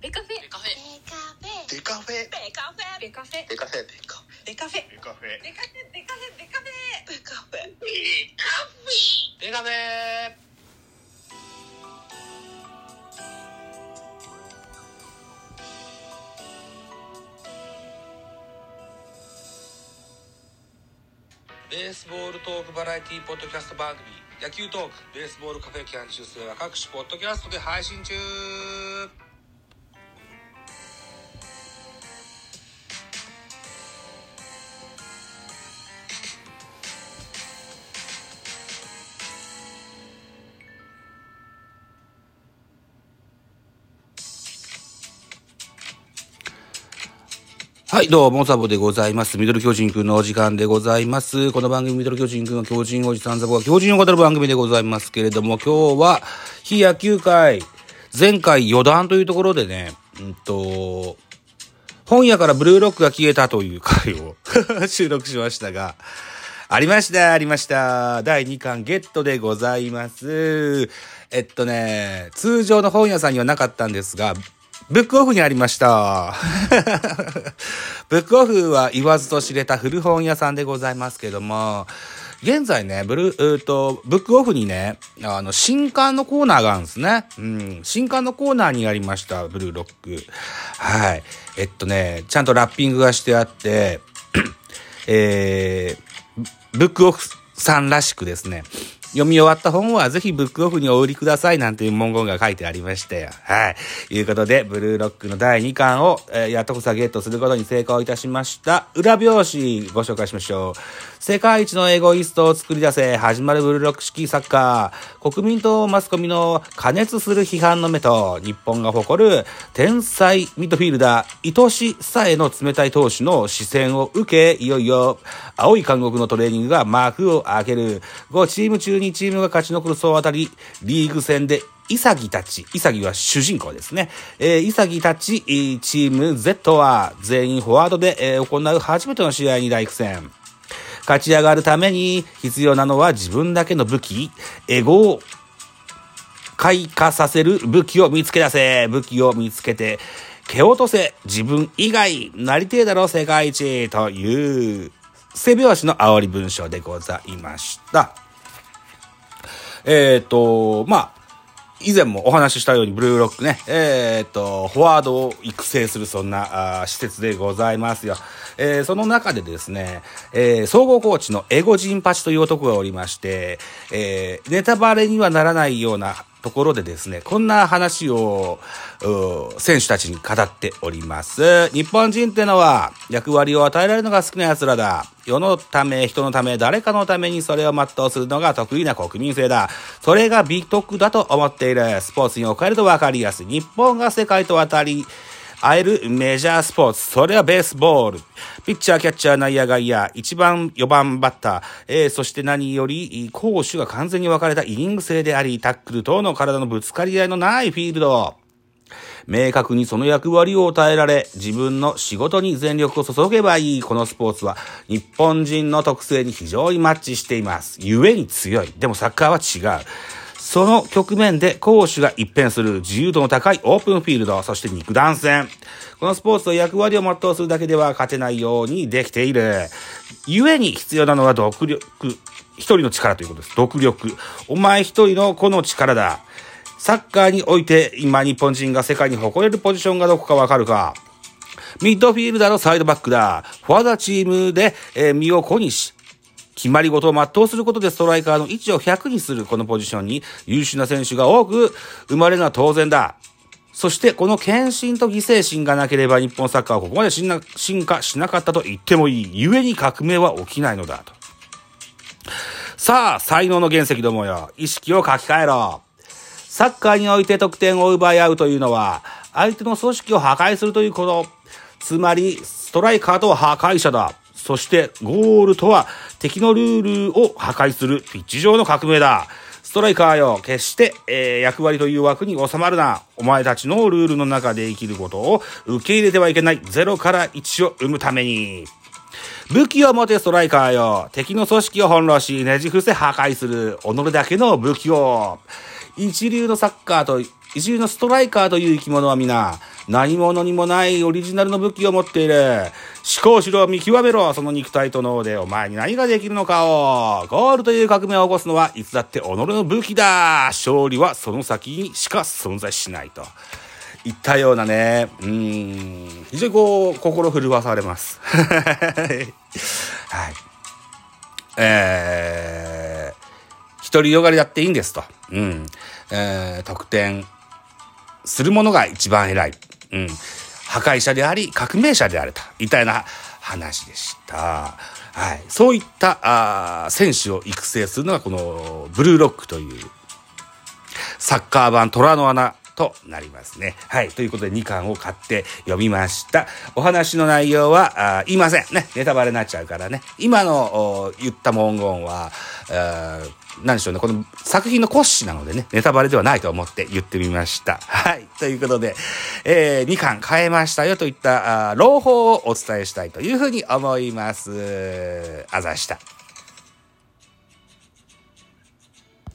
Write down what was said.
ベカフェ。ベカフェ。デカフェ。ベカフェ。ベカフェ。デカフェ。デカベカフェ。デカフェ。ベカフェベカフェベカフェ。ベカフェ。デカフェベースボールトークバラエティポッドキャスト番組野球トークベースボールカフェキャン中世は各種ポッドキャストで配信中はい、どうも、ザボでございます。ミドル巨人くんのお時間でございます。この番組、ミドル巨人くんは巨人おじさんザボが巨人を語る番組でございますけれども、今日は、非野球界、前回余談というところでね、うんと、本屋からブルーロックが消えたという回を 収録しましたが、ありました、ありました。第2巻ゲットでございます。えっとね、通常の本屋さんにはなかったんですが、ブックオフにありました。ブックオフは言わずと知れた古本屋さんでございますけども、現在ね、ブルー、と、ブックオフにね、あの、新刊のコーナーがあるんですね。うん。新刊のコーナーにありました、ブルーロック。はい。えっとね、ちゃんとラッピングがしてあって、えー、ブックオフさんらしくですね、読み終わった本はぜひブックオフにお売りくださいなんていう文言が書いてありましたよ。はい。いうことで、ブルーロックの第2巻を、えーやっとこさゲットすることに成功いたしました。裏表紙ご紹介しましょう。世界一のエゴイストを作り出せ、始まるブルーロック式サッカー。国民とマスコミの加熱する批判の目と、日本が誇る天才ミッドフィールダー、愛しさえの冷たい投手の視線を受け、いよいよ、青い監獄のトレーニングが幕を開ける。5チーム中にチームが勝ち残る総当たり、リーグ戦で、イサギたち、イサギは主人公ですね。えー、イサギたち、チーム Z は全員フォワードで、えー行う初めての試合に大苦戦。勝ち上がるために必要なのは自分だけの武器、エゴを開花させる武器を見つけ出せ。武器を見つけて、蹴落とせ。自分以外、なりてえだろ、世界一。という、背拍子の煽り文章でございました。えっ、と、まあ、以前もお話ししたようにブルーロックね、えっ、と、フォワードを育成するそんなあ施設でございますよ。えーその中でですね、えー総合コーチのエゴジンパチという男がおりまして、えーネタバレにはならないようなところでですね、こんな話を、選手たちに語っております。日本人ってのは役割を与えられるのが好きな奴らだ。世のため、人のため、誰かのためにそれを全うするのが得意な国民性だ。それが美徳だと思っている。スポーツに置かれると分かりやすい。日本が世界と渡り、会えるメジャースポーツ。それはベースボール。ピッチャー、キャッチャー、内野外野、1番、4番バッター、えーそして何より、攻守が完全に分かれたイニング制であり、タックル等の体のぶつかり合いのないフィールド。明確にその役割を与えられ、自分の仕事に全力を注げばいいこのスポーツは、日本人の特性に非常にマッチしています。故に強い。でもサッカーは違う。その局面で攻守が一変する自由度の高いオープンフィールド、そして肉弾戦。このスポーツと役割を全うするだけでは勝てないようにできている。故に必要なのは独力、一人の力ということです。独力。お前一人のこの力だ。サッカーにおいて今日本人が世界に誇れるポジションがどこかわかるかミッドフィールダーのサイドバックだ。フォワードチームで、えー身を粉にし、決まり事を全うすることでストライカーの位置を100にするこのポジションに優秀な選手が多く生まれるのは当然だ。そしてこの献身と犠牲心がなければ日本サッカーはここまで進化しなかったと言ってもいい。故に革命は起きないのだと。さあ、才能の原石どもよ。意識を書き換えろ。サッカーにおいて得点を奪い合うというのは、相手の組織を破壊するということ。つまり、ストライカーとは破壊者だ。そして、ゴールとは敵のルールを破壊するピッチ上の革命だ。ストライカーよ、決して、えー役割という枠に収まるな。お前たちのルールの中で生きることを受け入れてはいけない。0から1を生むために。武器を持てストライカーよ。敵の組織を翻弄し、ねじ伏せ破壊する。己だけの武器を。一流のサッカーと、一流のストライカーという生き物は皆、何者にもないオリジナルの武器を持っている。思考しろ、見極めろ、その肉体と脳でお前に何ができるのかを。ゴールという革命を起こすのはいつだって己の武器だ。勝利はその先にしか存在しないと。いったようなね、うん、非常にこう、心震わされます。はい。えー、独りよがりだっていいんですと。うん。えー、得点するものが一番偉い。うん。破壊者であり、革命者であると。いたいな話でした。はい。そういった、あ選手を育成するのがこのブルーロックというサッカー版虎の穴となりますね。はい。ということで2巻を買って読みました。お話の内容はあ言いません。ね。ネタバレになっちゃうからね。今の言った文言は、何でしょうね。この作品の骨子なのでね、ネタバレではないと思って言ってみました。はい。ということで、えー、2巻変えましたよといった、朗報をお伝えしたいというふうに思います。あざした。